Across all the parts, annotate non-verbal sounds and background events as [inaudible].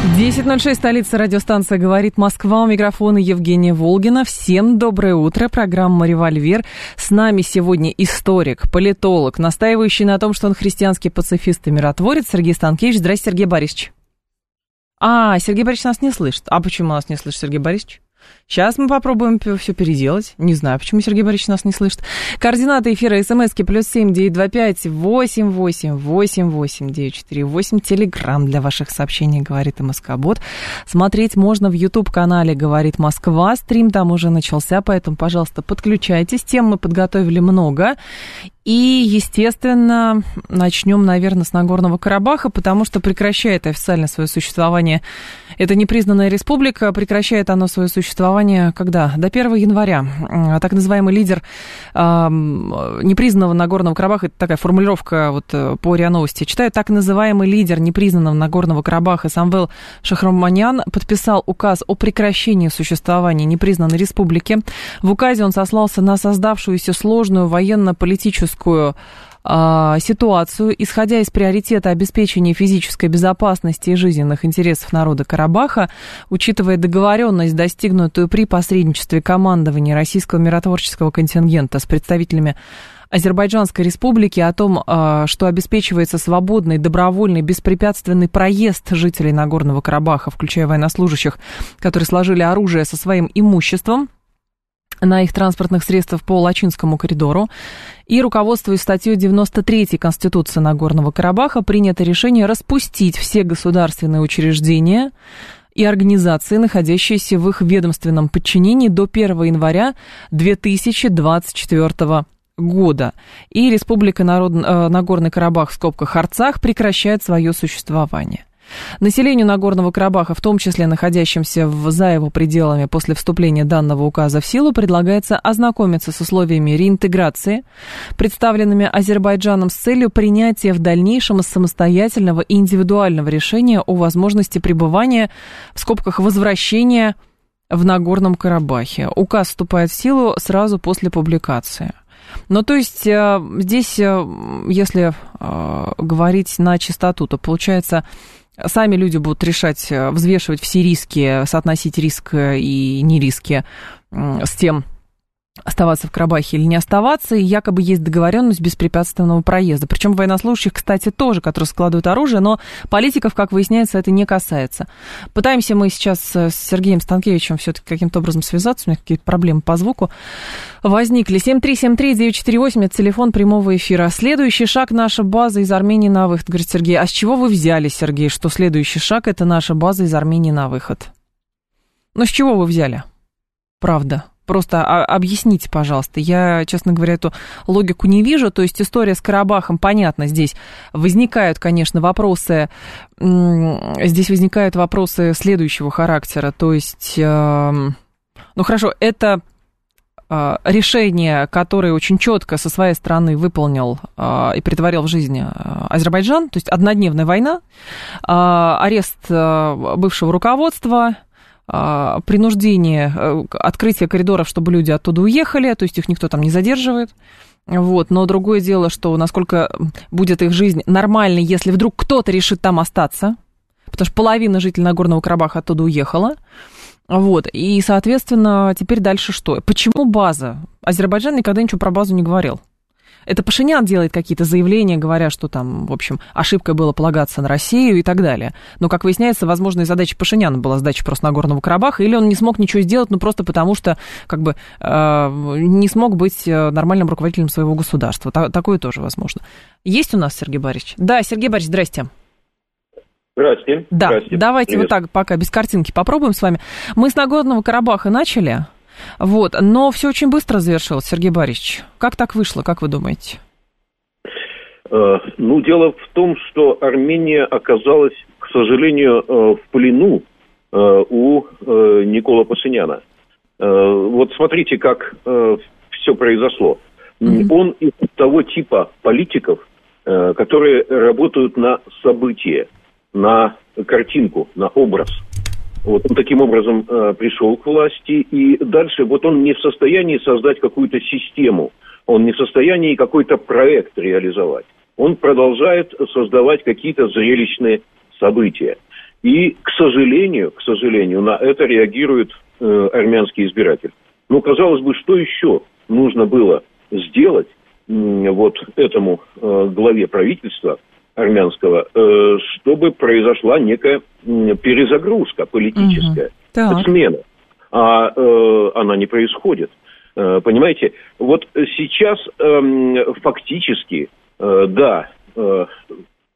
10.06, столица радиостанция «Говорит Москва». У микрофона Евгения Волгина. Всем доброе утро. Программа «Револьвер». С нами сегодня историк, политолог, настаивающий на том, что он христианский пацифист и миротворец Сергей Станкевич. Здравствуйте, Сергей Борисович. А, Сергей Борисович нас не слышит. А почему нас не слышит Сергей Борисович? Сейчас мы попробуем все переделать. Не знаю, почему Сергей Борисович нас не слышит. Координаты эфира смски плюс семь девять два пять восемь восемь восемь восемь девять четыре восемь. Телеграмм для ваших сообщений говорит и Москобот. Смотреть можно в YouTube-канале «Говорит Москва». Стрим там уже начался, поэтому, пожалуйста, подключайтесь. Тем мы подготовили много. И, естественно, начнем, наверное, с Нагорного Карабаха, потому что прекращает официально свое существование. Это непризнанная республика, прекращает оно свое существование когда? До 1 января. Так называемый лидер э, непризнанного Нагорного Карабаха, это такая формулировка вот э, по РИА Новости, читаю, так называемый лидер непризнанного Нагорного Карабаха Самвел Шахраманян подписал указ о прекращении существования непризнанной республики. В указе он сослался на создавшуюся сложную военно-политическую а, ситуацию, исходя из приоритета обеспечения физической безопасности и жизненных интересов народа Карабаха, учитывая договоренность, достигнутую при посредничестве командования российского миротворческого контингента с представителями Азербайджанской республики о том, а, что обеспечивается свободный, добровольный, беспрепятственный проезд жителей Нагорного Карабаха, включая военнослужащих, которые сложили оружие со своим имуществом, на их транспортных средствах по Лачинскому коридору. И, руководствуясь статьей 93 Конституции Нагорного Карабаха, принято решение распустить все государственные учреждения и организации, находящиеся в их ведомственном подчинении до 1 января 2024 года. И Республика Народ... Э, Нагорный Карабах в скобках Арцах прекращает свое существование. Населению Нагорного Карабаха, в том числе находящимся в, за его пределами после вступления данного указа в силу, предлагается ознакомиться с условиями реинтеграции, представленными Азербайджаном с целью принятия в дальнейшем самостоятельного и индивидуального решения о возможности пребывания, в скобках возвращения в Нагорном Карабахе. Указ вступает в силу сразу после публикации. Ну, то есть э, здесь, э, если э, говорить на чистоту, то получается Сами люди будут решать, э, взвешивать все риски, соотносить риск и не риски с тем, оставаться в Карабахе или не оставаться, и якобы есть договоренность беспрепятственного проезда. Причем военнослужащих, кстати, тоже, которые складывают оружие, но политиков, как выясняется, это не касается. Пытаемся мы сейчас с Сергеем Станкевичем все-таки каким-то образом связаться, у меня какие-то проблемы по звуку возникли. 7373948, это телефон прямого эфира. Следующий шаг наша база из Армении на выход, говорит Сергей. А с чего вы взяли, Сергей, что следующий шаг это наша база из Армении на выход? Ну, с чего вы взяли? Правда. Просто объясните, пожалуйста. Я, честно говоря, эту логику не вижу. То есть история с Карабахом, понятно, здесь возникают, конечно, вопросы. Здесь возникают вопросы следующего характера. То есть, эм, ну хорошо, это э, решение, которое очень четко со своей стороны выполнил э, и притворил в жизнь э, Азербайджан, то есть однодневная война, арест бывшего руководства, принуждение, э, открытие коридоров, чтобы люди оттуда уехали, то есть их никто там не задерживает. Вот. Но другое дело, что насколько будет их жизнь нормальной, если вдруг кто-то решит там остаться, потому что половина жителей Нагорного Карабаха оттуда уехала. Вот. И, соответственно, теперь дальше что? Почему база? Азербайджан никогда ничего про базу не говорил. Это Пашинян делает какие-то заявления, говоря, что там, в общем, ошибкой было полагаться на Россию и так далее. Но, как выясняется, возможной задачей Пашиняна была сдача просто Нагорного Карабаха, или он не смог ничего сделать, ну, просто потому что, как бы, э, не смог быть э, нормальным руководителем своего государства. Ta- такое тоже возможно. Есть у нас Сергей Борисович? Да, Сергей Борисович, здрасте. Здравствуйте. Да, Здрасте. давайте Привет. вот так пока без картинки попробуем с вами. Мы с Нагорного Карабаха начали, вот, но все очень быстро завершилось, Сергей Борисович. Как так вышло, как вы думаете? Э, ну, дело в том, что Армения оказалась, к сожалению, э, в плену э, у Никола Пашиняна. Вот смотрите, как все произошло. Mm-hmm. Он из того типа политиков, которые работают на события, на картинку, на образ. Вот он таким образом э, пришел к власти, и дальше вот он не в состоянии создать какую-то систему, он не в состоянии какой-то проект реализовать. Он продолжает создавать какие-то зрелищные события. И, к сожалению, к сожалению, на это реагирует э, армянский избиратель. Ну, казалось бы, что еще нужно было сделать э, вот этому э, главе правительства армянского, э, чтобы произошла некая перезагрузка политическая, угу. смена. А э, она не происходит. Э, понимаете, вот сейчас э, фактически, да,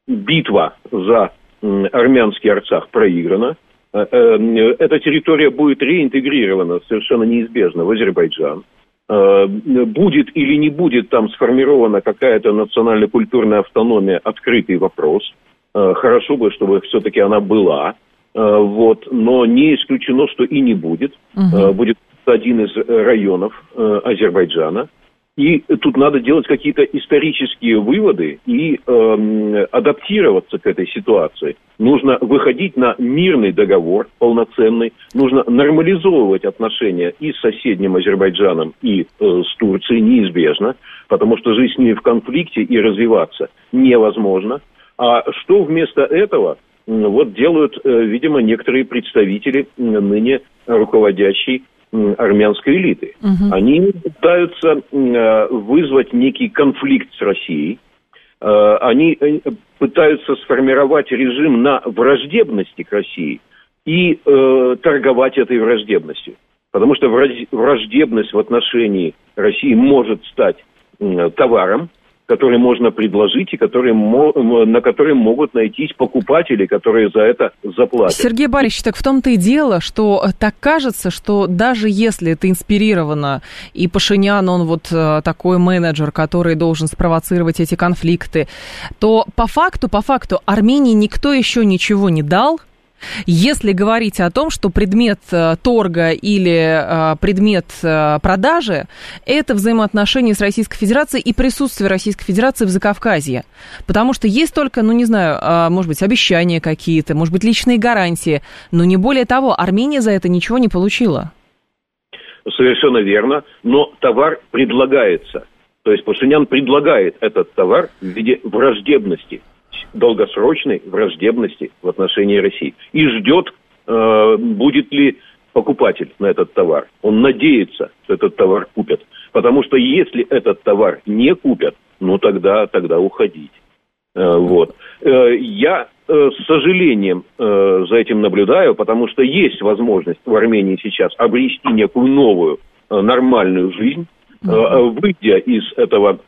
битва за армянский Арцах проиграна. Эта территория будет реинтегрирована совершенно неизбежно в Азербайджан. Э, будет или не будет там сформирована какая-то национально-культурная автономия, открытый вопрос. Хорошо бы, чтобы все-таки она была. Вот, но не исключено, что и не будет. Угу. Будет один из районов Азербайджана. И тут надо делать какие-то исторические выводы и э, адаптироваться к этой ситуации. Нужно выходить на мирный договор полноценный, нужно нормализовывать отношения и с соседним Азербайджаном, и э, с Турцией неизбежно, потому что жить с ними в конфликте и развиваться невозможно. А что вместо этого вот делают, э, видимо, некоторые представители ныне руководящей армянской элиты. Угу. Они пытаются э, вызвать некий конфликт с Россией. Э, они э, пытаются сформировать режим на враждебности к России и торговать этой враждебностью. Потому что враждебность в отношении России может стать товаром, которые можно предложить и которые, на которые могут найтись покупатели, которые за это заплатят. Сергей Борисович, так в том-то и дело, что э, так кажется, что даже если это инспирировано, и Пашинян, он вот э, такой менеджер, который должен спровоцировать эти конфликты, то по факту, по факту Армении никто еще ничего не дал, если говорить о том, что предмет э, торга или э, предмет э, продажи – это взаимоотношения с Российской Федерацией и присутствие Российской Федерации в Закавказье. Потому что есть только, ну не знаю, может быть, обещания какие-то, может быть, личные гарантии, но не более того, Армения за это ничего не получила. Совершенно верно, но товар предлагается. То есть Пашинян предлагает этот товар в виде враждебности – долгосрочной враждебности в отношении России. И ждет, э, будет ли покупатель на этот товар. Он надеется, что этот товар купят. Потому что если этот товар не купят, ну тогда, тогда уходить. Э, вот. Э, я э, с сожалением э, за этим наблюдаю, потому что есть возможность в Армении сейчас обрести некую новую э, нормальную жизнь, выйдя из этого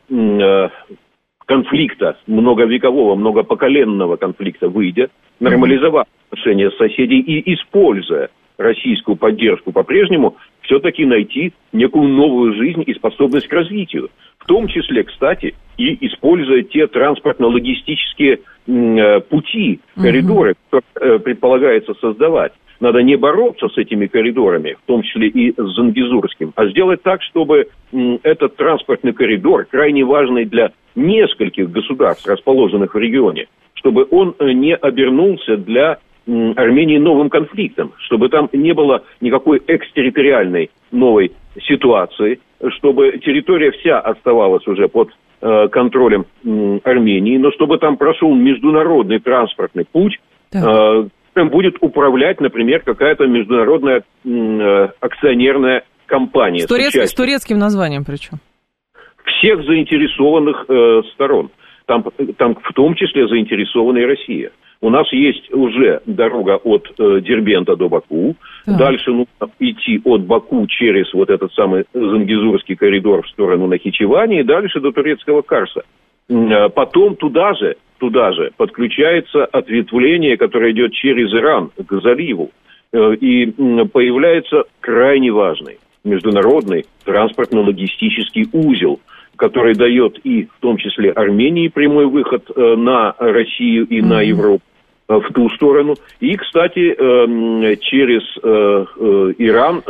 конфликта, многовекового, многопоколенного конфликта выйдя, нормализовав отношения с соседей и используя российскую поддержку по-прежнему, все-таки найти некую новую жизнь и способность к развитию. В том числе, кстати, и используя те транспортно-логистические э, пути, коридоры, которые э, предполагается создавать. Надо не бороться с этими коридорами, в том числе и с Зангизурским, а сделать так, чтобы этот транспортный коридор, крайне важный для нескольких государств, расположенных в регионе, чтобы он э, не обернулся для Армении новым конфликтом, чтобы там не было никакой экстерриториальной новой ситуации, чтобы территория вся оставалась уже под э, контролем э, Армении, но чтобы там прошел международный транспортный путь, э, будет управлять, например, какая-то международная э, акционерная компания. С, турец... с, турецким названием причем? Всех заинтересованных э, сторон. Там, там в том числе заинтересована и Россия. У нас есть уже дорога от э, Дербента до Баку. Да. Дальше нужно идти от Баку через вот этот самый Зангизурский коридор в сторону Нахичевани и дальше до турецкого Карса. Э, потом туда же туда же подключается ответвление, которое идет через Иран к заливу. Э, и появляется крайне важный международный транспортно-логистический узел, который дает и в том числе Армении прямой выход э, на Россию и на Европу э, в ту сторону. И, кстати, через Иран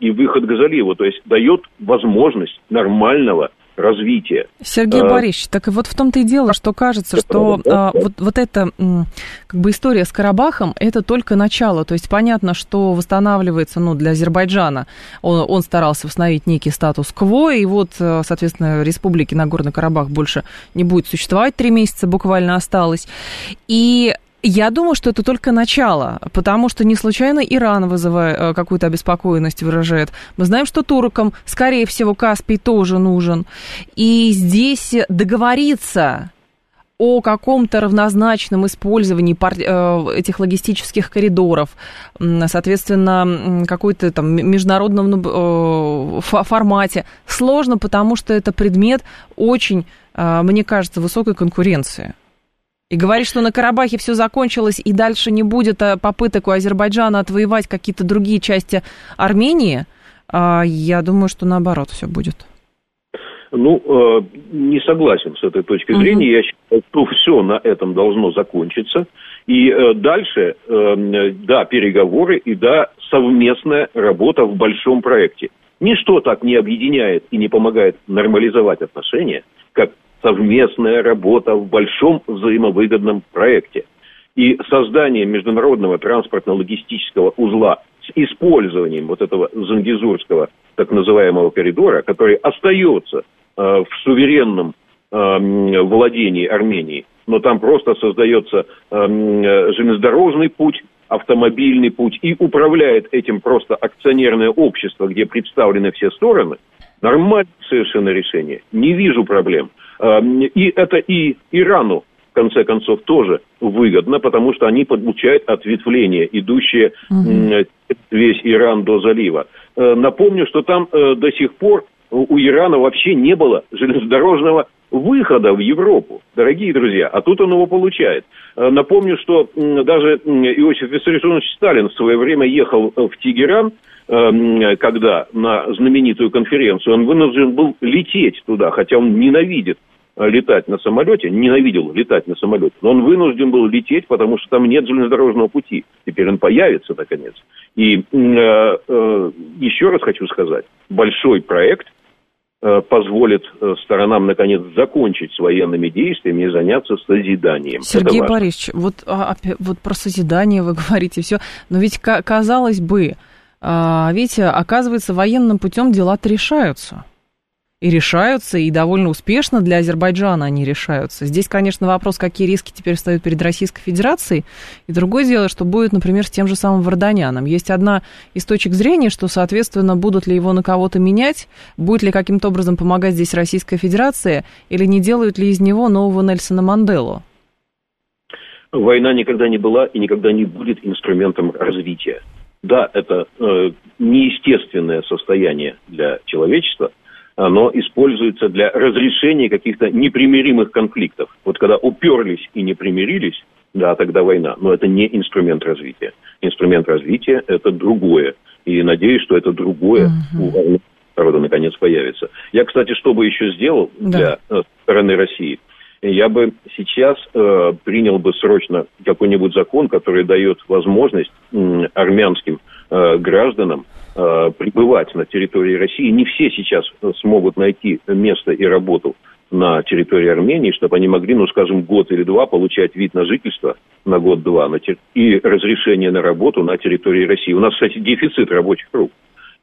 и выход к заливу. То есть дает возможность нормального развития. Сергей а, Борисович, так и вот в том-то и дело, что кажется, что а, вот, вот эта как бы история с Карабахом, это только начало. То есть понятно, что восстанавливается, ну, для Азербайджана, он, он старался восстановить некий статус-кво, и вот, э, соответственно, республики Нагорный Карабах больше не будет существовать, три месяца буквально осталось. И я думаю, что это только начало, потому что не случайно Иран вызывает э, какую-то обеспокоенность выражает. Мы знаем, что туркам, скорее всего, Каспий тоже нужен. И здесь договориться о каком-то равнозначном использовании э, этих логистических коридоров, соответственно, какой-то там международном э, формате, сложно, потому что это предмет очень, мне кажется, высокой конкуренции. И говорит, что на Карабахе все закончилось, и дальше не будет э, попыток у Азербайджана отвоевать какие-то другие части Армении, а, я думаю, что наоборот все будет. Ну, э, не согласен с этой точки зрения. Угу. Я считаю, что все на этом должно закончиться. И э, дальше, да, переговоры и да, совместная работа в большом проекте. Ничто так не объединяет и не помогает нормализовать отношения, как совместная работа в большом взаимовыгодном проекте. И создание международного транспортно-логистического узла с использованием вот этого зангизурского так называемого коридора, который остается э, в суверенном э, владении Армении, но там просто создается э, железнодорожный путь, автомобильный путь, и управляет этим просто акционерное общество, где представлены все стороны, нормальное совершенно решение. Не вижу проблем. Эм, и это и Ирану, в конце концов, тоже выгодно, потому что они получают ответвление, идущее угу. весь Иран до залива. Э, напомню, что там э, до сих пор у Ирана вообще не было железнодорожного выхода в Европу, дорогие друзья, а тут он его получает. Э, напомню, что даже Иосиф Виссарионович Сталин в свое время ехал в Тегеран, когда на знаменитую конференцию, он вынужден был лететь туда, хотя он ненавидит Э, летать на самолете, ненавидел летать на самолете, но он вынужден был лететь, потому что там нет железнодорожного пути. Теперь он появится, наконец. И э, э, еще раз хочу сказать, большой проект э, позволит э, сторонам, наконец, закончить с военными действиями и заняться созиданием. Сергей Борисович, вот, а, вот про созидание вы [laughs] говорите все, но ведь, казалось бы, а, видите, оказывается, военным путем дела-то решаются и решаются, и довольно успешно для Азербайджана они решаются. Здесь, конечно, вопрос, какие риски теперь встают перед Российской Федерацией, и другое дело, что будет, например, с тем же самым Варданяном. Есть одна из точек зрения, что, соответственно, будут ли его на кого-то менять, будет ли каким-то образом помогать здесь Российская Федерация, или не делают ли из него нового Нельсона Манделу. Война никогда не была и никогда не будет инструментом развития. Да, это э, неестественное состояние для человечества – оно используется для разрешения каких-то непримиримых конфликтов. Вот когда уперлись и не примирились, да, тогда война. Но это не инструмент развития. Инструмент развития – это другое. И надеюсь, что это другое uh-huh. у народа наконец появится. Я, кстати, что бы еще сделал да. для э, стороны России? Я бы сейчас э, принял бы срочно какой-нибудь закон, который дает возможность э, армянским э, гражданам э, пребывать на территории России. Не все сейчас смогут найти место и работу на территории Армении, чтобы они могли, ну, скажем, год или два получать вид на жительство на год-два и разрешение на работу на территории России. У нас, кстати, дефицит рабочих рук,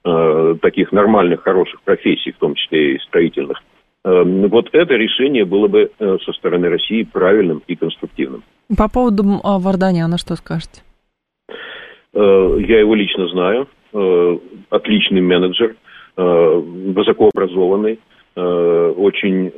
э, таких нормальных, хороших профессий, в том числе и строительных. Э, вот это решение было бы э, со стороны России правильным и конструктивным. По поводу Варданяна что скажете? Э, я его лично знаю. Э, отличный менеджер, э, высокообразованный, э, очень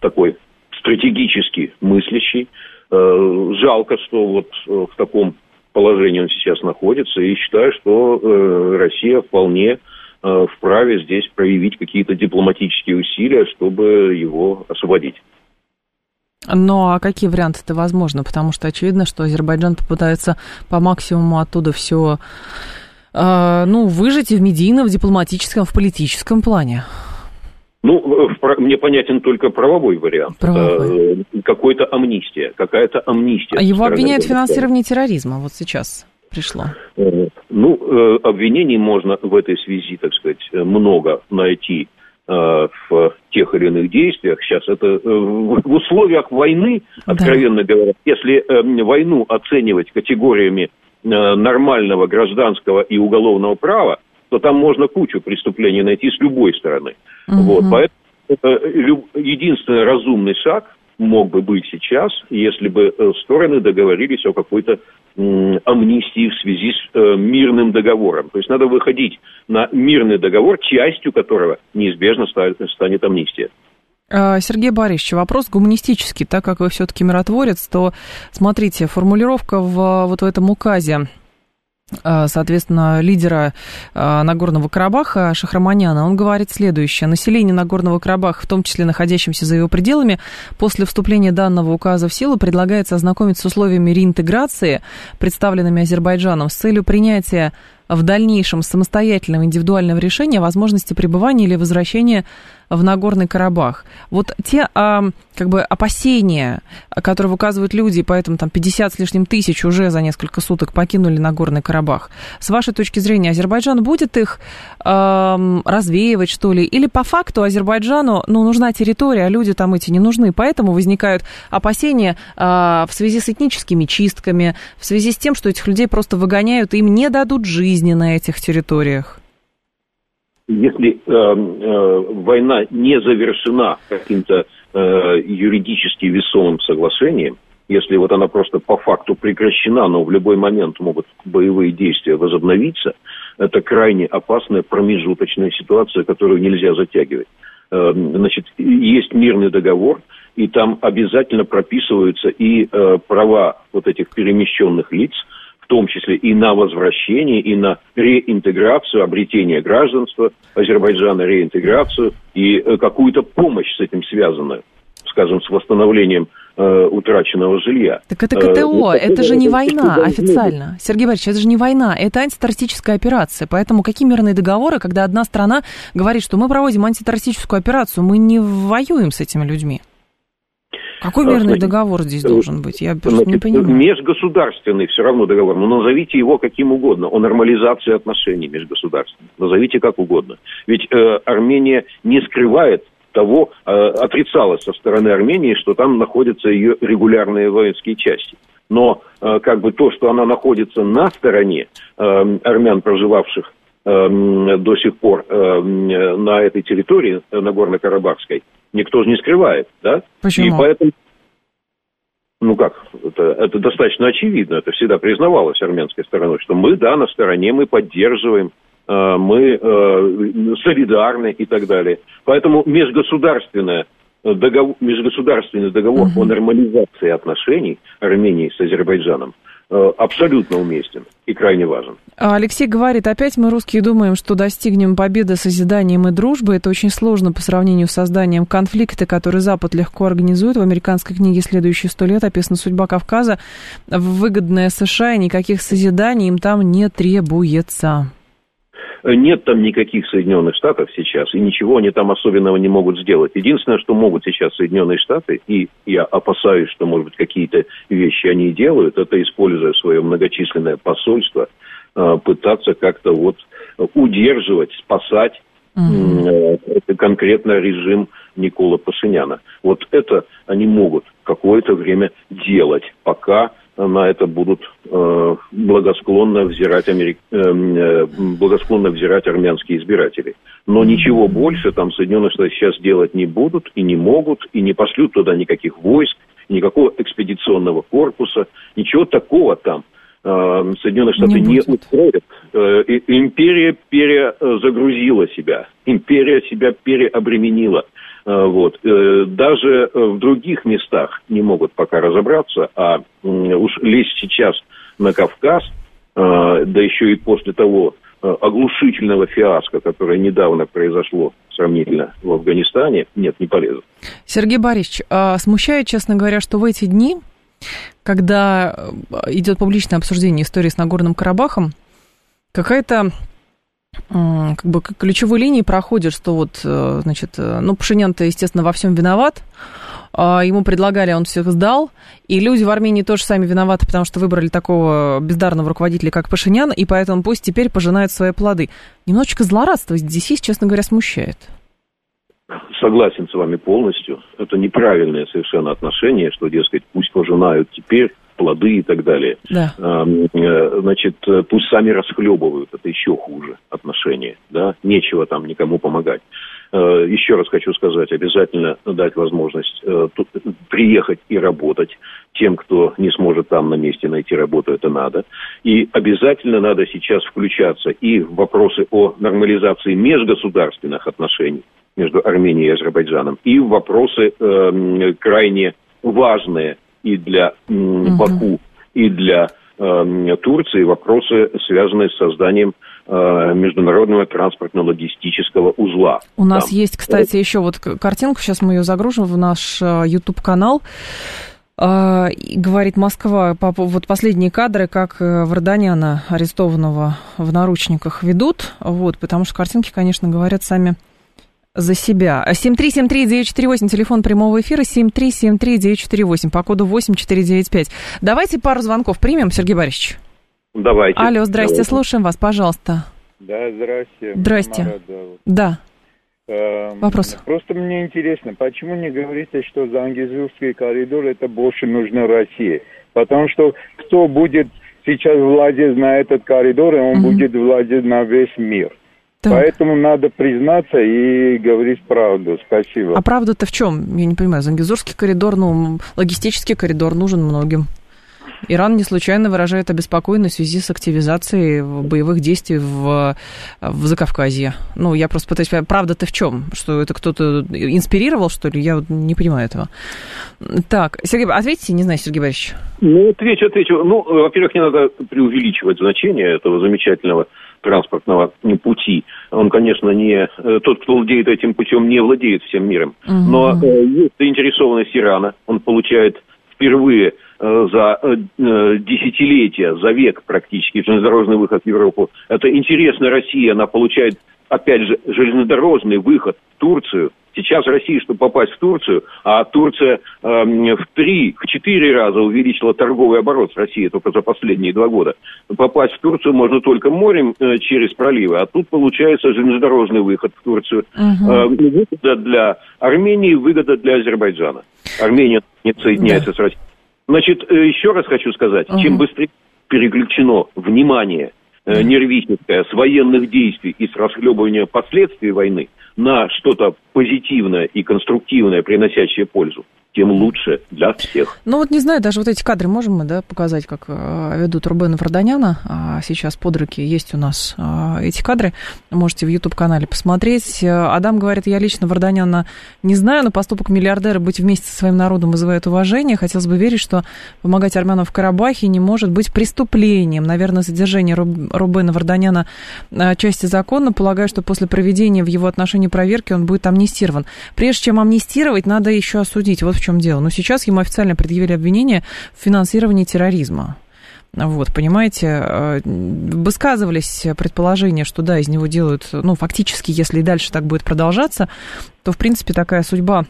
такой стратегически мыслящий. Жалко, что вот в таком положении он сейчас находится, и считаю, что Россия вполне вправе здесь проявить какие-то дипломатические усилия, чтобы его освободить. Ну а какие варианты это возможно? Потому что очевидно, что Азербайджан попытается по максимуму оттуда все ну, выжить в медийном, в дипломатическом, в политическом плане? Ну, мне понятен только правовой вариант. Правовой. Э, какой-то амнистия, какая-то амнистия. А его обвиняют в финансировании терроризма, вот сейчас пришло. Э, ну, э, обвинений можно в этой связи, так сказать, много найти в тех или иных действиях сейчас. Это э, в условиях войны, откровенно да. говоря, если э, войну оценивать категориями э, нормального гражданского и уголовного права, то там можно кучу преступлений найти с любой стороны. Угу. Вот, поэтому это единственный разумный шаг мог бы быть сейчас, если бы стороны договорились о какой-то амнистии в связи с э, мирным договором. То есть надо выходить на мирный договор, частью которого неизбежно станет амнистия. А, Сергей Борисович, вопрос гуманистический. Так как вы все-таки миротворец, то смотрите, формулировка в, вот в этом указе Э, соответственно, лидера э, Нагорного Карабаха Шахраманяна, он говорит следующее. Население Нагорного Карабаха, в том числе находящимся за его пределами, после вступления данного указа в силу предлагается ознакомиться с условиями реинтеграции, представленными Азербайджаном, с целью принятия в дальнейшем самостоятельного индивидуального решения возможности пребывания или возвращения в Нагорный Карабах. Вот те а, как бы опасения, которые выказывают люди, поэтому там 50 с лишним тысяч уже за несколько суток покинули Нагорный Карабах. С вашей точки зрения, Азербайджан будет их а, развеивать, что ли? Или по факту Азербайджану ну, нужна территория, а люди там эти не нужны, поэтому возникают опасения а, в связи с этническими чистками, в связи с тем, что этих людей просто выгоняют, и им не дадут жизни на этих территориях? Если э, э, война не завершена каким-то э, юридически весомым соглашением, если вот она просто по факту прекращена, но в любой момент могут боевые действия возобновиться, это крайне опасная промежуточная ситуация, которую нельзя затягивать. Э, значит, есть мирный договор, и там обязательно прописываются и э, права вот этих перемещенных лиц – том числе и на возвращение, и на реинтеграцию, обретение гражданства Азербайджана, реинтеграцию и э, какую-то помощь с этим связанную, скажем, с восстановлением э, утраченного жилья. Так это КТО, э, это же не война официально. Сергей Борисович, это же не война, это антитеррористическая операция. Поэтому какие мирные договоры, когда одна страна говорит, что мы проводим антитеррористическую операцию, мы не воюем с этими людьми? Какой мирный договор здесь должен быть? Я просто не понимаю. Межгосударственный все равно договор. Но назовите его каким угодно. О нормализации отношений межгосударственных. Назовите как угодно. Ведь э, Армения не скрывает того, э, отрицалось со стороны Армении, что там находятся ее регулярные воинские части. Но э, как бы то, что она находится на стороне э, армян, проживавших э, до сих пор э, на этой территории, э, Нагорно-Карабахской, никто же не скрывает, да? Почему? И поэтому, ну как, это, это достаточно очевидно, это всегда признавалось армянской стороной, что мы, да, на стороне, мы поддерживаем, э, мы э, солидарны и так далее. Поэтому межгосударственная договор, межгосударственный договор угу. о нормализации отношений Армении с Азербайджаном – Э, абсолютно уместен и крайне важен. А Алексей говорит, опять мы, русские, думаем, что достигнем победы созиданием и дружбы. Это очень сложно по сравнению с созданием конфликта, который Запад легко организует. В американской книге «Следующие сто лет» описана судьба Кавказа. Выгодная США, и никаких созиданий им там не требуется. Нет там никаких Соединенных Штатов сейчас, и ничего они там особенного не могут сделать. Единственное, что могут сейчас Соединенные Штаты, и я опасаюсь, что, может быть, какие-то вещи они делают, это, используя свое многочисленное посольство, э, пытаться как-то вот удерживать, спасать mm-hmm. конкретно режим Никола Пашиняна. Вот это они могут какое-то время делать, пока на это будут э, благосклонно, взирать Америк... э, э, благосклонно взирать армянские избиратели. Но ничего больше там Соединенные Штаты сейчас делать не будут и не могут, и не пошлют туда никаких войск, никакого экспедиционного корпуса, ничего такого там э, Соединенные Штаты не, не устроят. Э, империя перезагрузила себя, империя себя переобременила. Э, вот. Э, даже в других местах не могут пока разобраться, а уж лезть сейчас на Кавказ, э, да еще и после того оглушительного фиаско, которое недавно произошло сравнительно в Афганистане, нет, не полезно. Сергей Борисович, а смущает, честно говоря, что в эти дни, когда идет публичное обсуждение истории с Нагорным Карабахом, какая-то как бы ключевой линии проходит, что вот, э, значит, э, ну, Пашинян-то, естественно, во всем виноват, а, ему предлагали, он всех сдал, и люди в Армении тоже сами виноваты, потому что выбрали такого бездарного руководителя, как Пашинян, и поэтому пусть теперь пожинают свои плоды. Немножечко злорадство здесь есть, честно говоря, смущает. согласен с вами полностью. Это неправильное совершенно отношение, что, дескать, пусть пожинают теперь плоды и так далее. Да. Э, значит, пусть сами расхлебывают. Это еще хуже отношение. Да? Нечего там никому помогать. Э, еще раз хочу сказать, обязательно дать возможность э, приехать и работать. Тем, кто не сможет там на месте найти работу, это надо. И обязательно надо сейчас включаться и в вопросы о нормализации межгосударственных отношений между Арменией и Азербайджаном, и в вопросы э, крайне важные и для э, Баку, и для э, Турции, вопросы, связанные с созданием Э, международного транспортно-логистического узла. У нас там. есть, кстати, еще вот картинку, сейчас мы ее загружим в наш YouTube-канал. Э, говорит Москва, вот последние кадры, как э, Варданяна, арестованного в наручниках, ведут. Вот, потому что картинки, конечно, говорят сами за себя. 7373948, телефон прямого эфира, 7373948, по коду 8495. Давайте пару звонков примем, Сергей Борисович. Давайте. Алло, здрасте, Давайте. слушаем вас, пожалуйста. Да, здрасте. Здрасте. Да. Эм, Вопрос. Просто мне интересно, почему не говорите, что Зангизурский коридор это больше нужно России? Потому что кто будет сейчас владеть на этот коридор, он угу. будет владеть на весь мир. Так. Поэтому надо признаться и говорить правду. Спасибо. А правда-то в чем? Я не понимаю. Зангизурский коридор, ну, логистический коридор нужен многим. Иран не случайно выражает обеспокоенность в связи с активизацией боевых действий в, в Закавказье. Ну, я просто пытаюсь понять, правда-то в чем? Что это кто-то инспирировал, что ли? Я не понимаю этого. Так, Сергей, ответьте, не знаю, Сергей Борисович. Ну, отвечу, отвечу. Ну, во-первых, не надо преувеличивать значение этого замечательного транспортного пути. Он, конечно, не тот, кто владеет этим путем, не владеет всем миром. Но э, есть заинтересованность Ирана. Он получает впервые Э, за э, э, десятилетия, за век практически железнодорожный выход в Европу. Это интересно России, она получает, опять же, железнодорожный выход в Турцию. Сейчас Россия, чтобы попасть в Турцию, а Турция э, в три, в четыре раза увеличила торговый оборот с Россией только за последние два года. Попасть в Турцию можно только морем э, через проливы, а тут получается железнодорожный выход в Турцию. Угу. Э, выгода для Армении, выгода для Азербайджана. Армения не соединяется да. с Россией. Значит, э, еще раз хочу сказать, uh чем быстрее переключено внимание э, нервическое с военных действий и с расхлебывания последствий войны на что-то позитивное и конструктивное, приносящее пользу, тем лучше для всех. Ну вот не знаю, даже вот эти кадры можем мы да, показать, как э, ведут Рубена Варданяна. А сейчас под руки есть у нас э, эти кадры. Можете в YouTube-канале посмотреть. Адам говорит, я лично Варданяна не знаю, но поступок миллиардера быть вместе со своим народом вызывает уважение. Хотелось бы верить, что помогать армянам в Карабахе не может быть преступлением. Наверное, задержание Рубена Варданяна э, части закона. Полагаю, что после проведения в его отношении проверки он будет амнистирован. Прежде чем амнистировать, надо еще осудить. Вот в чем дело. Но сейчас ему официально предъявили обвинение в финансировании терроризма. Вот, понимаете, э, высказывались предположения, что да, из него делают, ну, фактически, если и дальше так будет продолжаться, то, в принципе, такая судьба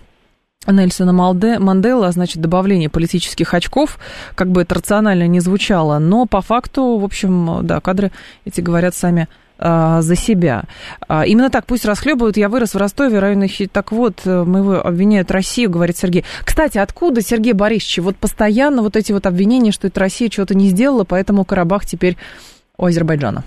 Нельсона Мандела, значит, добавление политических очков, как бы это рационально не звучало, но по факту, в общем, да, кадры эти говорят сами а, за себя. А, именно так пусть расхлебывают. Я вырос в Ростове, районе Так вот, э, мы его обвиняют Россию, говорит Сергей. Кстати, откуда, Сергей Борисович, вот постоянно вот эти вот обвинения, что это Россия чего-то не сделала, поэтому Карабах теперь у Азербайджана?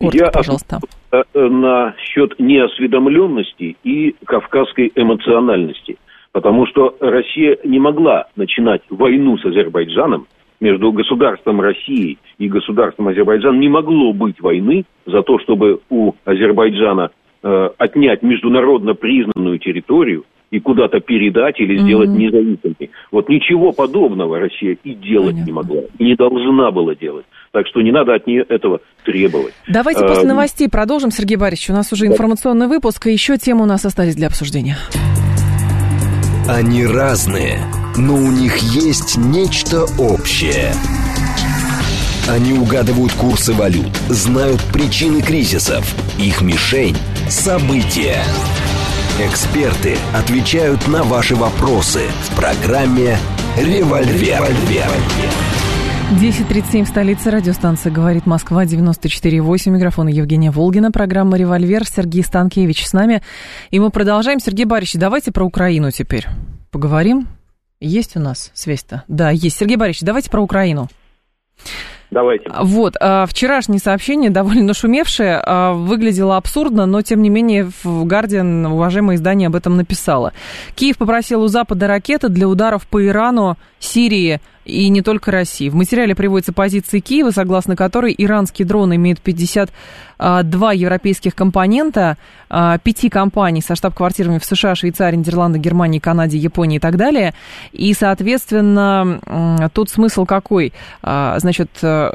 Коротко, Я пожалуйста. Э, на счет неосведомленности и кавказской эмоциональности. Потому что Россия не могла начинать войну с Азербайджаном, между государством России и государством Азербайджан не могло быть войны за то, чтобы у Азербайджана э, отнять международно признанную территорию и куда-то передать или сделать mm-hmm. независимой. Вот ничего подобного Россия и делать Понятно. не могла, и не должна была делать. Так что не надо от нее этого требовать. Давайте после новостей продолжим, Сергей Борисович. У нас уже информационный выпуск, и еще темы у нас остались для обсуждения. Они разные, но у них есть нечто общее. Они угадывают курсы валют, знают причины кризисов. Их мишень – события. Эксперты отвечают на ваши вопросы в программе «Револьвер». «Револьвер». 10.37 в столице радиостанция «Говорит Москва», 94.8. Микрофон Евгения Волгина, программа «Револьвер». Сергей Станкевич с нами. И мы продолжаем. Сергей Борисович, давайте про Украину теперь поговорим. Есть у нас связь-то? Да, есть. Сергей Борисович, давайте про Украину. Давайте. Вот, а, вчерашнее сообщение, довольно шумевшее, а, выглядело абсурдно, но, тем не менее, в «Гардиан» уважаемое издание об этом написало. Киев попросил у Запада ракеты для ударов по Ирану, Сирии, и не только России. В материале приводятся позиции Киева, согласно которой иранский дрон имеет 52 европейских компонента, 5 компаний со штаб-квартирами в США, Швейцарии, Нидерландах, Германии, Канаде, Японии и так далее. И, соответственно, тут смысл какой? А, значит,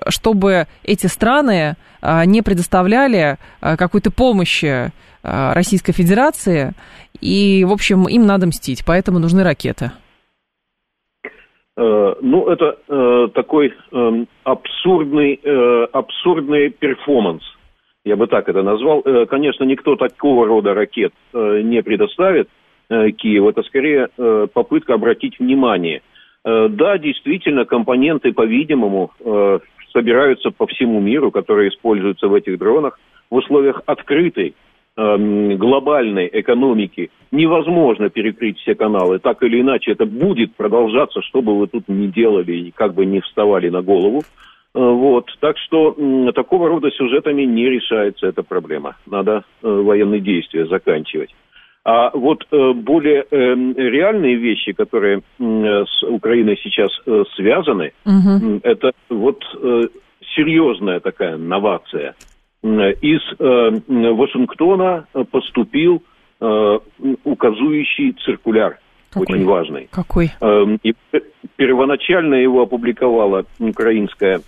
чтобы эти страны а, не предоставляли а, какой-то помощи Российской Федерации, и, в общем, им надо мстить, поэтому нужны ракеты. Э, ну, это э, такой э, абсурдный, э, абсурдный перформанс, я бы так это назвал. Э, конечно, никто такого рода ракет э, не предоставит э, Киеву, это скорее э, попытка обратить внимание. Э, да, действительно, компоненты, по-видимому, э, собираются по всему миру, которые используются в этих дронах в условиях открытой глобальной экономики невозможно перекрыть все каналы. Так или иначе, это будет продолжаться, что бы вы тут ни делали и как бы не вставали на голову. Э, вот. Так что такого рода сюжетами не решается эта проблема. Надо э, военные действия заканчивать. А вот э, более эм, реальные вещи, которые с Украиной сейчас связаны, угу. это вот серьезная такая новация – из э, Вашингтона поступил э, указующий циркуляр, Какой? очень важный. Какой? Эм, и первоначально его опубликовала украинская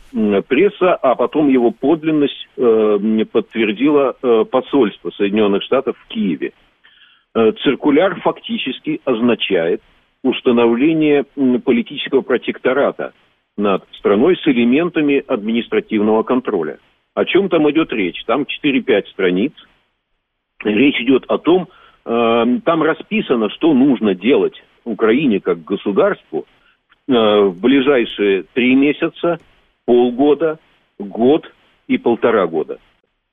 пресса, а потом его подлинность э, подтвердило посольство Соединенных Штатов в Киеве. Циркуляр фактически означает установление политического протектората над страной с элементами административного контроля – о чем там идет речь? Там 4-5 страниц. Речь идет о том, э, там расписано, что нужно делать Украине как государству э, в ближайшие три месяца, полгода, год и полтора года.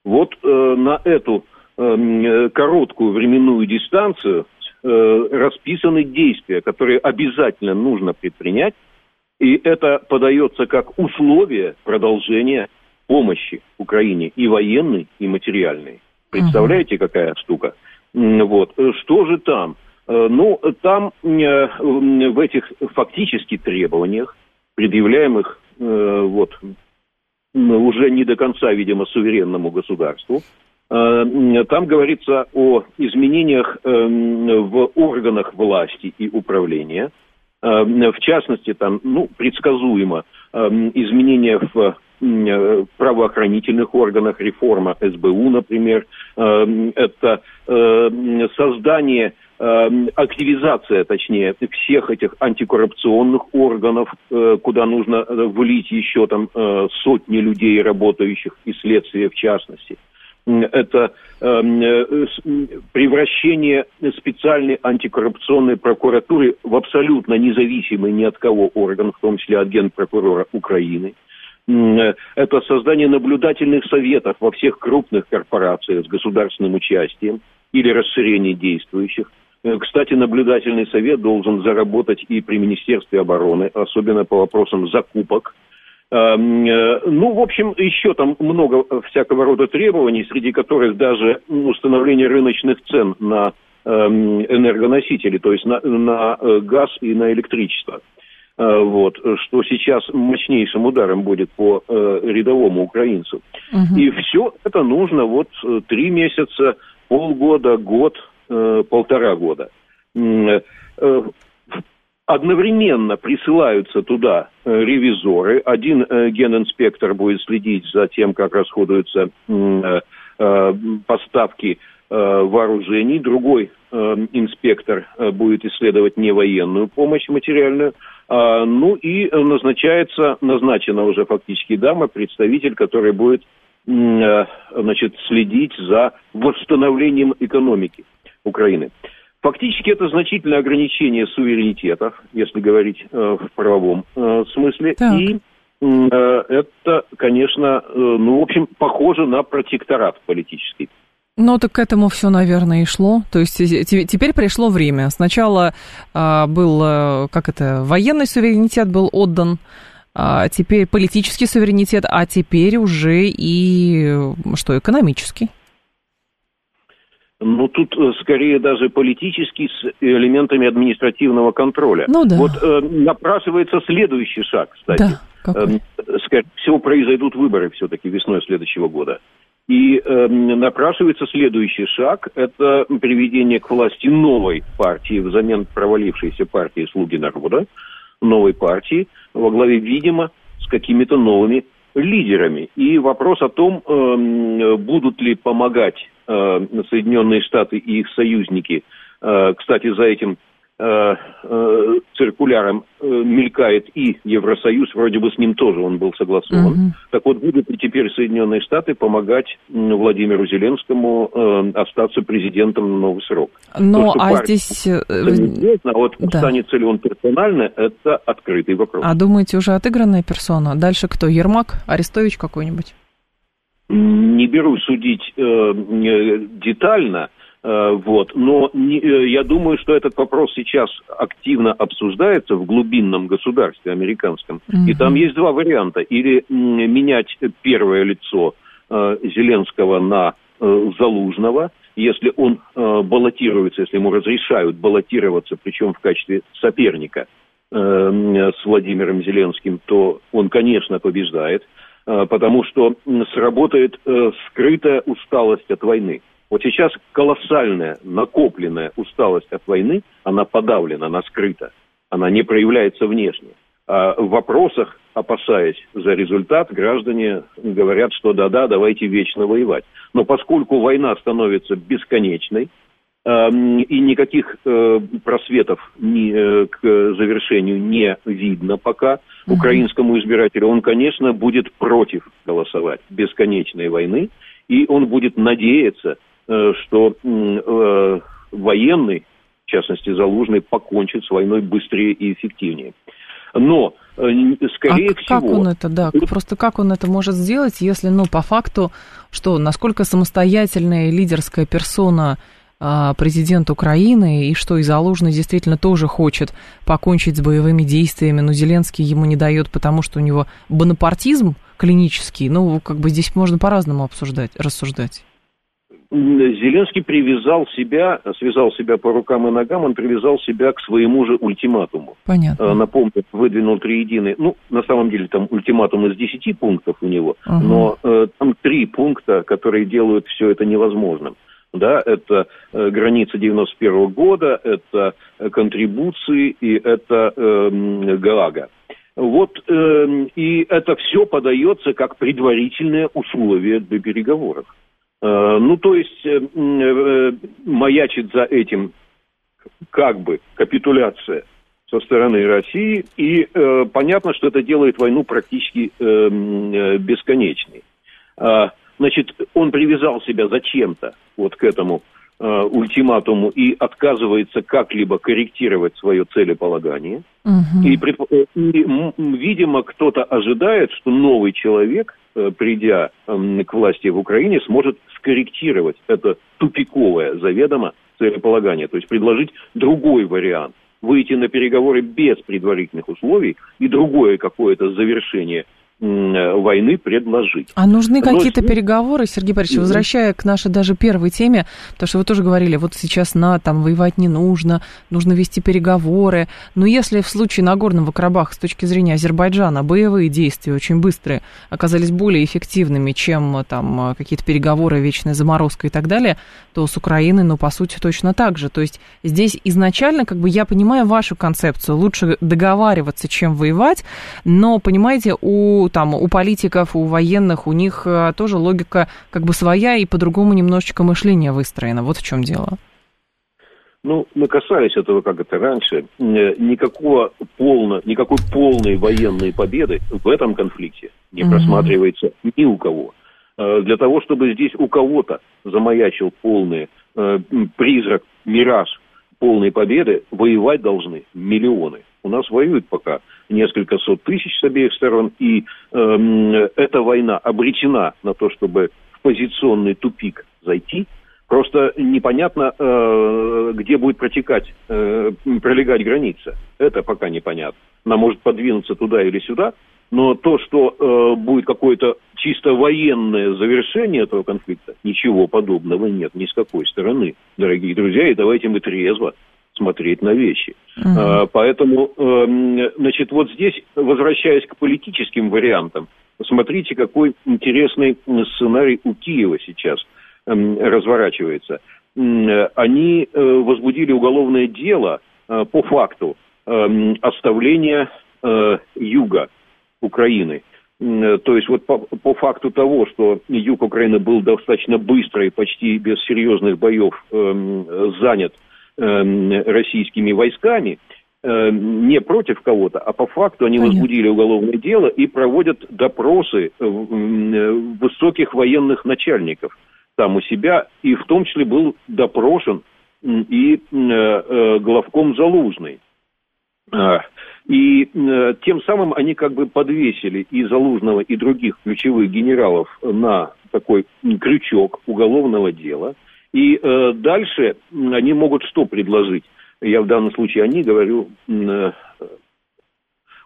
Вот э, на эту э, короткую временную дистанцию расписаны действия, которые обязательно нужно предпринять, и это подается как условие продолжения помощи Украине и военной, и материальной. Представляете, uh какая штука? Вот. Что же там? Э, ну, там э, в этих фактически требованиях, предъявляемых э, вот, уже не до конца, видимо, суверенному государству, там говорится о изменениях в органах власти и управления. В частности, там, ну, предсказуемо, изменения в Э, правоохранительных органах, реформа СБУ, например, э, это э, создание активизация, точнее, всех этих антикоррупционных органов, куда нужно влить еще там сотни людей, работающих, и следствие в частности. Это превращение специальной антикоррупционной прокуратуры в абсолютно независимый ни от кого орган, в том числе от генпрокурора Украины – Э, это создание наблюдательных советов во всех крупных корпорациях с государственным участием или расширение действующих. Э, кстати, наблюдательный совет должен заработать и при Министерстве обороны, особенно по вопросам закупок. Эм, э, ну, в общем, еще там много всякого рода требований, среди которых даже установление рыночных цен на эм, энергоносители, то есть на, на газ и на электричество. Э, вот, что сейчас мощнейшим ударом будет по э, рядовому украинцу. Угу. И все это нужно вот э, три месяца, полгода, год, полтора года. Одновременно присылаются туда ревизоры. Один генинспектор будет следить за тем, как расходуются поставки вооружений, другой э, инспектор э, будет исследовать невоенную помощь материальную, а, ну и назначается, назначена уже фактически дама, представитель, который будет э, значит, следить за восстановлением экономики Украины. Фактически это значительное ограничение суверенитета, если говорить э, в правовом э, смысле, так. и это, конечно, ну, в общем, похоже на протекторат политический. Ну, так к этому все, наверное, и шло. То есть теперь пришло время. Сначала а, был, э, как это, военный суверенитет был отдан, а теперь политический суверенитет, а теперь уже и, что, экономический. Ну, тут э, скорее даже политический с элементами административного контроля. Ну да. Вот э, напрашивается следующий шаг, кстати. Да, какой? Э, скорее всего, произойдут выборы все-таки весной следующего года. И э, напрашивается следующий шаг – это приведение к власти новой партии взамен провалившейся партии «Слуги народа», новой партии, во главе, видимо, с какими-то новыми лидерами. И вопрос о том, э, будут ли помогать э, Соединенные Штаты и их союзники, э, кстати, за этим циркуляром э, мелькает и Евросоюз, вроде бы с ним тоже он был согласован. Угу. Так вот, будут ли теперь Соединенные Штаты помогать Владимиру Зеленскому э, остаться президентом на новый срок? Но, То, а здесь... Неизвестно, а вот да. останется ли он персонально, это открытый вопрос. А думаете, уже отыгранная персона? Дальше кто? Ермак? Арестович какой-нибудь? Не беру судить э, детально, Э, вот. Но не, э, я думаю, что этот вопрос сейчас активно обсуждается в глубинном государстве американском. Mm-hmm. И там есть два варианта. Или менять первое лицо э, Зеленского на э, Залужного, если он э, баллотируется, если ему разрешают баллотироваться, причем в качестве соперника э, с Владимиром Зеленским, то он, конечно, побеждает, э, потому что сработает э, скрытая усталость от войны. Вот сейчас колоссальная накопленная усталость от войны, она подавлена, она скрыта, она не проявляется внешне. А в вопросах, опасаясь за результат, граждане говорят, что да-да, давайте вечно воевать. Но поскольку война становится бесконечной, и никаких э, просветов э, к завершению не видно пока украинскому избирателю, он, конечно, будет против голосовать бесконечной войны, и он будет надеяться, что э, военный, в частности Залужный, покончит с войной быстрее и эффективнее. Но, э, скорее а всего... как он это, да, просто как он это может сделать, если, ну, по факту, что, насколько самостоятельная лидерская персона а, президент Украины, и что и Залужный действительно тоже хочет покончить с боевыми действиями, но Зеленский ему не дает, потому что у него бонапартизм клинический, ну, как бы здесь можно по-разному обсуждать, рассуждать. Зеленский привязал себя, связал себя по рукам и ногам, он привязал себя к своему же ультиматуму. Понятно. Э, напомню, выдвинул триединый, ну, на самом деле там ультиматум из десяти пунктов у него, угу. но э, там три пункта, которые делают все это невозможным. Да, это э, граница 91 -го года, это э, контрибуции и это э, ГААГа. Вот, э, и это все подается как предварительное условие для переговоров. Э, ну, то есть э, э, маячит за этим как бы капитуляция со стороны России, и э, понятно, что это делает войну практически э, бесконечной. А, значит, он привязал себя зачем-то вот к этому э, ультиматуму и отказывается как-либо корректировать свое целеполагание. Угу. И, и, видимо, кто-то ожидает, что новый человек, э, придя э, к власти в Украине, сможет скорректировать это тупиковое заведомо целеполагание, то есть предложить другой вариант, выйти на переговоры без предварительных условий и другое какое-то завершение Э, войны предложить. А нужны какие-то переговоры, Сергей Борисович, возвращая к нашей даже первой теме, потому что вы тоже говорили, вот сейчас на там воевать не нужно, нужно вести переговоры. Но если в случае Нагорного Карабаха с точки зрения Азербайджана боевые действия очень быстрые оказались более эффективными, чем там какие-то переговоры, вечная заморозка и так далее, то с Украиной, ну, по сути, точно так же. То есть здесь изначально, как бы, я понимаю вашу концепцию, лучше договариваться, чем воевать, но, понимаете, у там, у политиков, у военных, у них э, тоже логика как бы своя и по-другому немножечко мышление выстроено. Вот в чем дело. Ну, мы касались этого как это раньше. Никакого полно, никакой полной военной победы в этом конфликте не угу. просматривается ни у кого. Э, для того, чтобы здесь у кого-то замаячил полный э, призрак, мираж полной победы воевать должны миллионы. У нас воюют пока несколько сот тысяч с обеих сторон, и э, эта война обречена на то, чтобы в позиционный тупик зайти. Просто непонятно, э, где будет протекать, э, пролегать граница. Это пока непонятно. Она может подвинуться туда или сюда, но то, что э, будет какое-то чисто военное завершение этого конфликта, ничего подобного нет ни с какой стороны, дорогие друзья, и давайте мы трезво смотреть на вещи. Uh-huh. Поэтому, э, значит, вот здесь, возвращаясь к политическим вариантам, смотрите, какой интересный сценарий у Киева сейчас э, разворачивается. Они э, возбудили уголовное дело э, по факту э, оставления э, юга Украины. То есть вот по, по факту того, что юг Украины был достаточно быстро и почти без серьезных боев э, занят э, российскими войсками, э, не против кого-то, а по факту они Понятно. возбудили уголовное дело и проводят допросы э, высоких военных начальников там у себя, и в том числе был допрошен и э, главком Залужный. А, и тем самым они как бы подвесили и Залужного, и других ключевых генералов на такой крючок уголовного дела. И э, дальше они могут что предложить? Я в данном случае они говорю э,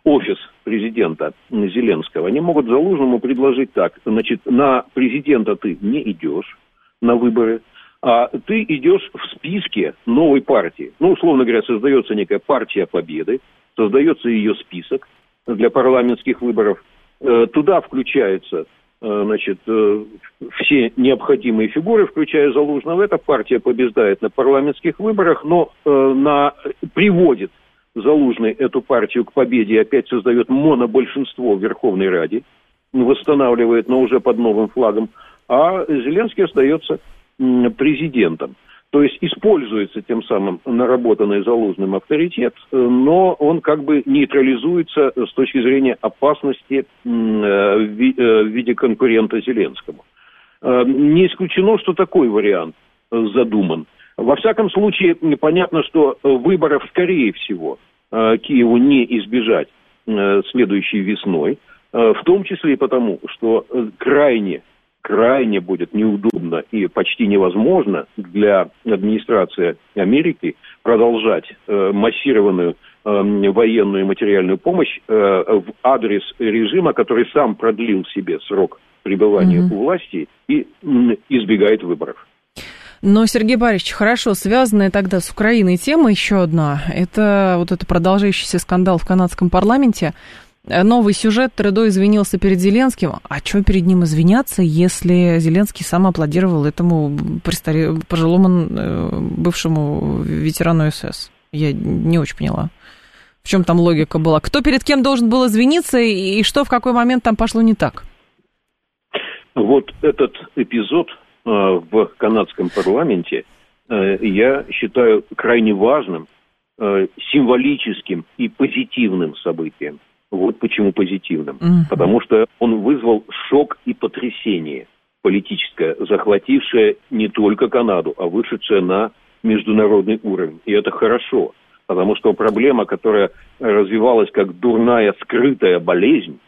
офис президента Зеленского. Они могут Залужному предложить так. Значит, на президента ты не идешь на выборы, а ты идешь в списке новой партии. Ну, условно говоря, создается некая партия победы, создается ее список для парламентских выборов. Э, туда включаются э, значит, э, все необходимые фигуры, включая Залужного. Эта партия побеждает на парламентских выборах, но на, приводит Залужный эту партию к победе и опять создает монобольшинство в Верховной Раде, восстанавливает, но уже под новым флагом. А Зеленский остается президентом. То есть используется тем самым наработанный залужным авторитет, э, но он как бы нейтрализуется с точки зрения опасности э, в виде конкурента Зеленскому. Э, не исключено, что такой вариант задуман. Во всяком случае, понятно, что выборов, скорее всего, Киеву не избежать следующей весной, в том числе и потому, что крайне крайне будет неудобно и почти невозможно для администрации Америки продолжать э, массированную э, военную и материальную помощь э, в адрес режима, который сам продлил себе срок пребывания mm-hmm. у власти и э, избегает выборов. Но, Сергей Борисович, хорошо, связанная тогда с Украиной тема еще одна, это вот это продолжающийся скандал в канадском парламенте. Э, новый сюжет. Трудо извинился перед Зеленским. А что перед ним извиняться, если Зеленский сам аплодировал этому пожилому э, бывшему ветерану СС? Я не очень поняла. В чем там логика была? Кто перед кем должен был извиниться и что в какой момент там пошло не так? Вот этот эпизод э, в канадском парламенте я считаю крайне важным, символическим и позитивным событием. Вот почему позитивным. Uh-huh. Потому что он вызвал шок и потрясение политическое, захватившее не только Канаду, а вышедшее на международный уровень. И это хорошо, потому что проблема, которая развивалась как дурная скрытая болезнь,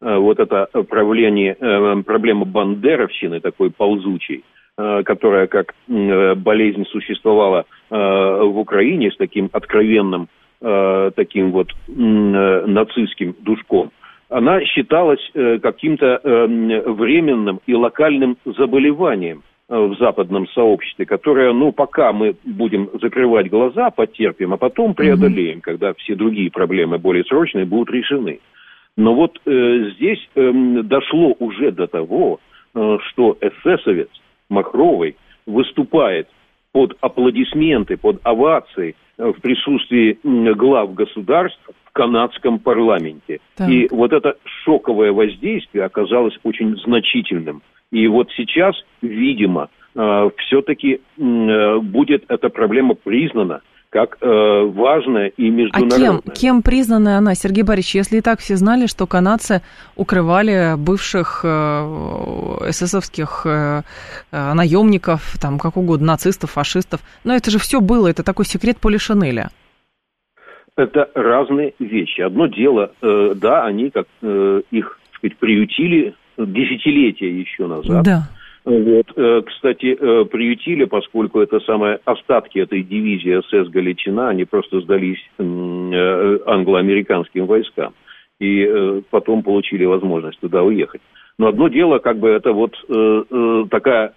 э, вот это правление, э, проблема бандеровщины такой ползучей, э, которая как болезнь существовала в Украине с таким откровенным э, таким вот э, нацистским душком, она считалась э, каким-то э, временным и локальным заболеванием в западном сообществе, которое, ну, пока мы будем закрывать глаза, потерпим, а потом преодолеем, mm-hmm. когда все другие проблемы более срочные будут решены. Но вот э, здесь э, дошло уже до того, э, что эсэсовец Махровый выступает под аплодисменты, под овации Э, в присутствии глав государств в канадском парламенте. Так. И вот это шоковое воздействие оказалось очень значительным. И вот сейчас, видимо, э, все-таки э, будет эта проблема признана как э, важная и международная. А кем, кем признана она, Сергей Борисович, если и так все знали, что канадцы укрывали бывших э, эсэсовских э, э, наемников, там, как угодно, нацистов, фашистов, но это же все было, это такой секрет Поли Шанеля. Это разные вещи. Одно дело, э, да, они как э, их, так сказать, приютили десятилетия еще назад. Да вот, э, кстати, э, приютили, поскольку это самые остатки этой дивизии СС Галичина, они просто сдались э, англо-американским войскам. И потом получили возможность туда уехать. Но одно дело, как бы это вот такая,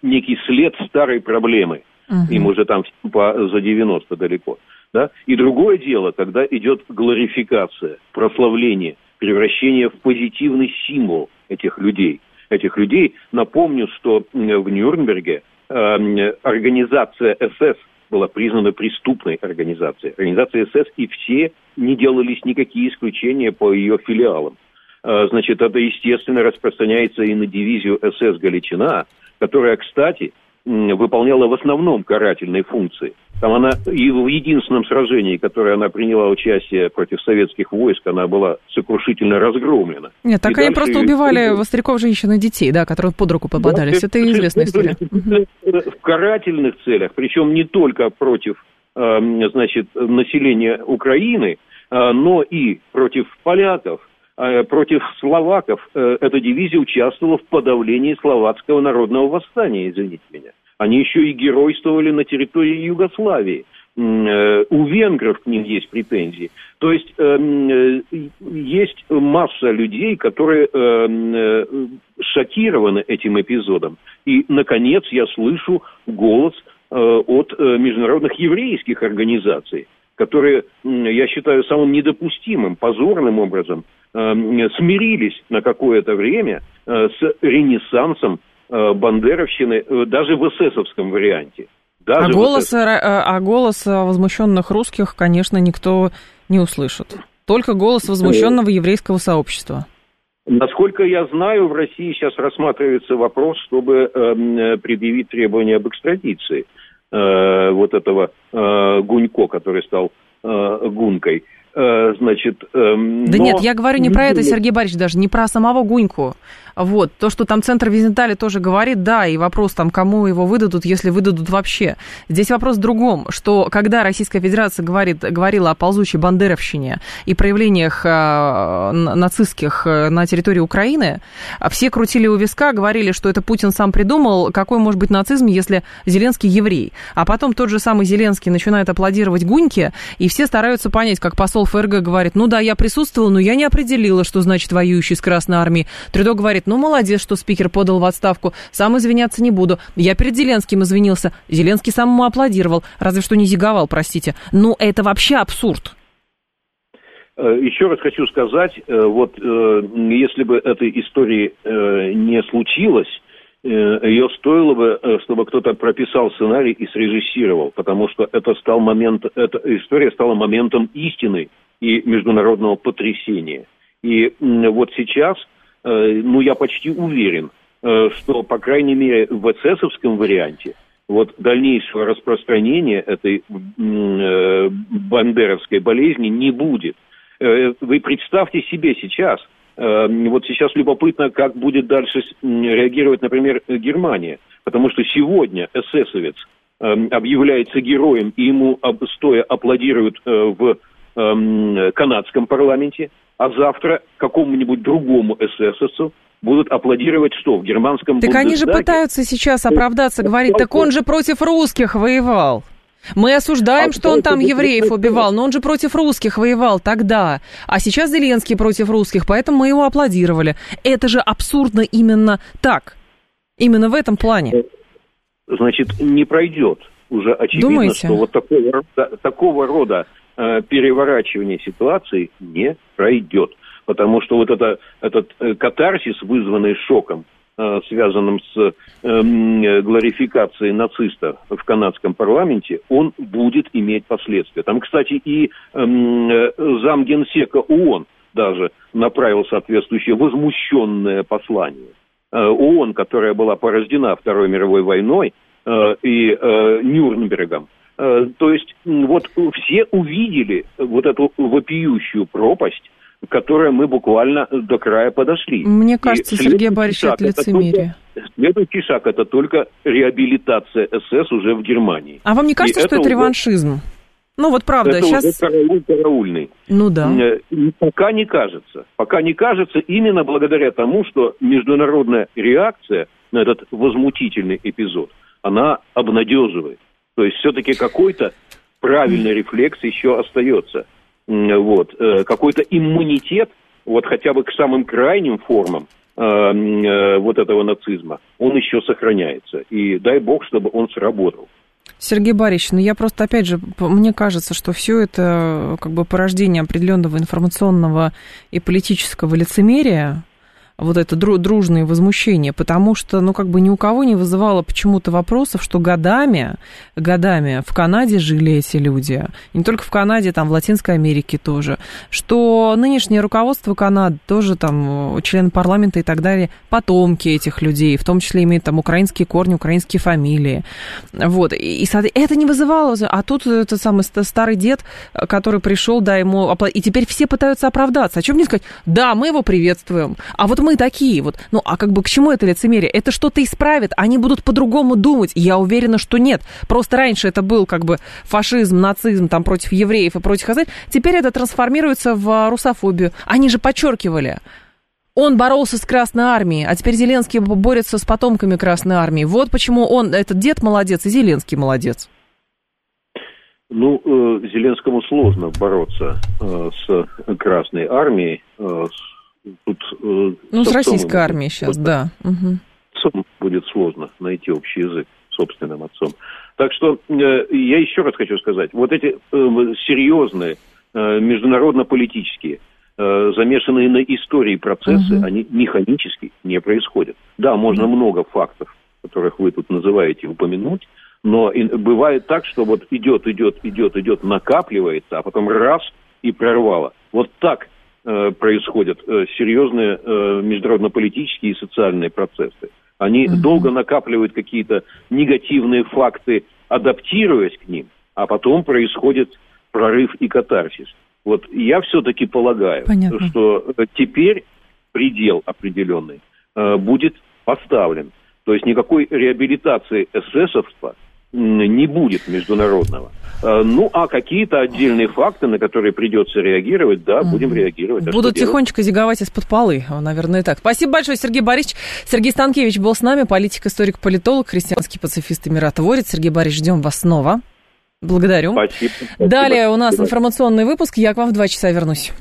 некий след старой проблемы. Угу. Им уже там по, за 90 далеко. Да? И другое дело, когда идет глорификация, прославление, превращение в позитивный символ этих людей – этих людей. Напомню, что в Нюрнберге э, организация СС была признана преступной организацией. Организация СС, и все не делались никакие исключения по ее филиалам. Э, значит, это, естественно, распространяется и на дивизию СС «Галичина», которая, кстати, выполняла в основном карательные функции. Там она и в единственном сражении, которое она приняла участие против советских войск, она была сокрушительно разгромлена. Нет, так и они просто убивали ее... стариков, женщин и детей, да, которые под руку попадались. Да, это известная история. [laughs] В карательных целях, причем не только против эм, значит, населения Украины, э, но и против поляков, э, против словаков. Э, эта дивизия участвовала в подавлении словацкого народного восстания, извините меня. Они еще и геройствовали на территории Югославии. Э, у венгров к ним есть претензии. То есть э, есть масса людей, которые э, шокированы этим эпизодом. И, наконец, я слышу голос от международных еврейских организаций, которые, я считаю, самым недопустимым, позорным образом смирились на какое-то время с ренессансом Э, бандеровщины э, даже в эсэсовском варианте. Даже а, голос, э, а голос возмущенных русских, конечно, никто не услышит. Только голос возмущенного еврейского сообщества. Насколько я знаю, в России сейчас рассматривается вопрос, чтобы э, предъявить требования об экстрадиции э, вот этого э, Гунько, который стал э, Гункой. Э, значит, э, да но... нет, я говорю не про это, Сергей Борисович, даже не про самого Гуньку. Вот, то, что там центр Визентали тоже говорит, да, и вопрос там, кому его выдадут, если выдадут вообще. Здесь вопрос в другом, что когда Российская Федерация говорит, говорила о ползучей бандеровщине и проявлениях э, нацистских э, на территории Украины, все крутили у виска, говорили, что это Путин сам придумал, какой может быть нацизм, если Зеленский еврей. А потом тот же самый Зеленский начинает аплодировать Гуньке, и все стараются понять, как посол ФРГ говорит, ну да, я присутствовал, но я не определила, что значит воюющий с Красной Армией. Трюдо говорит, ну, молодец, что спикер подал в отставку. Сам извиняться не буду. Я перед Зеленским извинился. Зеленский сам ему аплодировал. Разве что не зиговал, простите. Ну, это вообще абсурд. Э, еще раз хочу сказать, э, вот э, если бы этой истории не случилось, ее стоило бы, чтобы кто-то прописал сценарий и срежиссировал, потому что это стал момент, эта история стала моментом истины и международного потрясения. И вот сейчас ну, я почти уверен, э, что, по крайней мере, в эсэсовском варианте вот дальнейшего распространения этой э, бандеровской болезни не будет. Вы представьте себе сейчас, вот сейчас любопытно, как будет дальше реагировать, например, Германия. Потому что сегодня эсэсовец объявляется героем, и ему стоя аплодируют в канадском парламенте а завтра какому-нибудь другому эсэсовцу будут аплодировать что, в германском Так они же пытаются сейчас оправдаться, говорить, так он же против русских воевал. Мы осуждаем, а что он там евреев убивал, но он же против русских воевал тогда. А сейчас Зеленский против русских, поэтому мы его аплодировали. Это же абсурдно именно так. Именно в этом плане. Значит, не пройдет. Уже очевидно, Думаете? что вот такого, такого рода Э, переворачивание ситуации не пройдет. Потому что вот это, этот э, катарсис, вызванный шоком, э, связанным с эм, глорификацией нациста в канадском парламенте, он будет иметь последствия. Там, кстати, и замгенсека ООН даже направил соответствующее возмущенное послание. ООН, которая была порождена Второй мировой войной и Нюрнбергом, То есть вот все увидели вот эту вопиющую пропасть, к которой мы буквально до края подошли. Мне кажется, И Сергей Борисович, это лицемерие. Только, следующий шаг – это только реабилитация СС уже в Германии. А вам не кажется, И что это, это реваншизм? Ну вот правда, это сейчас... Это карауль караульный. Ну да. Э, пока не кажется. Пока не кажется именно благодаря тому, что международная реакция на этот возмутительный эпизод, она обнадеживает. То есть все-таки какой-то правильный рефлекс еще остается. Вот. Э, какой-то иммунитет, вот хотя бы к самым крайним формам э, вот этого нацизма, он еще сохраняется. И дай бог, чтобы он сработал. Сергей Борисович, ну я просто, опять же, мне кажется, что все это как бы порождение определенного информационного и политического лицемерия, вот это дружное возмущение, потому что, ну, как бы ни у кого не вызывало почему-то вопросов, что годами, годами в Канаде жили эти люди, не только в Канаде, там, в Латинской Америке тоже, что нынешнее руководство Канады тоже там, члены парламента и так далее, потомки этих людей, в том числе имеют там украинские корни, украинские фамилии, вот, и, и это не вызывало, а тут этот самый старый дед, который пришел, да, ему, и теперь все пытаются оправдаться, о чем мне сказать? Да, мы его приветствуем, а вот мы такие вот. Ну, а как бы к чему это лицемерие? Это что-то исправит, они будут по-другому думать. Я уверена, что нет. Просто раньше это был как бы фашизм, нацизм там против евреев и против хазарь. Теперь это трансформируется в а, русофобию. Они же подчеркивали. Он боролся с Красной Армией, а теперь Зеленский борется с потомками Красной Армии. Вот почему он, этот дед молодец, и Зеленский молодец. Ну, э, Зеленскому сложно бороться э, с Красной Армией, э, Тут, э, ну, с российской армией сейчас, вот, да. Угу. Будет сложно найти общий язык собственным отцом. Так что э, я еще раз хочу сказать, вот эти э, серьезные э, международно-политические, э, замешанные на истории процессы, угу. они механически не происходят. Да, можно угу. много фактов, которых вы тут называете, упомянуть, но бывает так, что вот идет, идет, идет, идет, накапливается, а потом раз и прорвало. Вот так происходят э, серьезные э, международно-политические и социальные процессы. Они mm долго накапливают какие-то негативные факты, адаптируясь к ним, а потом происходит прорыв и катарсис. Вот я все-таки полагаю, Понятно. что теперь предел определенный будет поставлен. То есть никакой реабилитации эсэсовства не будет международного. Э, ну, а какие-то отдельные факты, на которые придется реагировать, да, будем реагировать. А Будут тихонечко зиговать из-под полы, наверное, так. Спасибо большое, Сергей Борисович. Сергей Станкевич был с нами, политик, историк, политолог, христианский пацифист и миротворец. Сергей Борисович, ждем вас снова. Благодарю. Спасибо. Далее у нас информационный выпуск. Я к вам в два часа вернусь.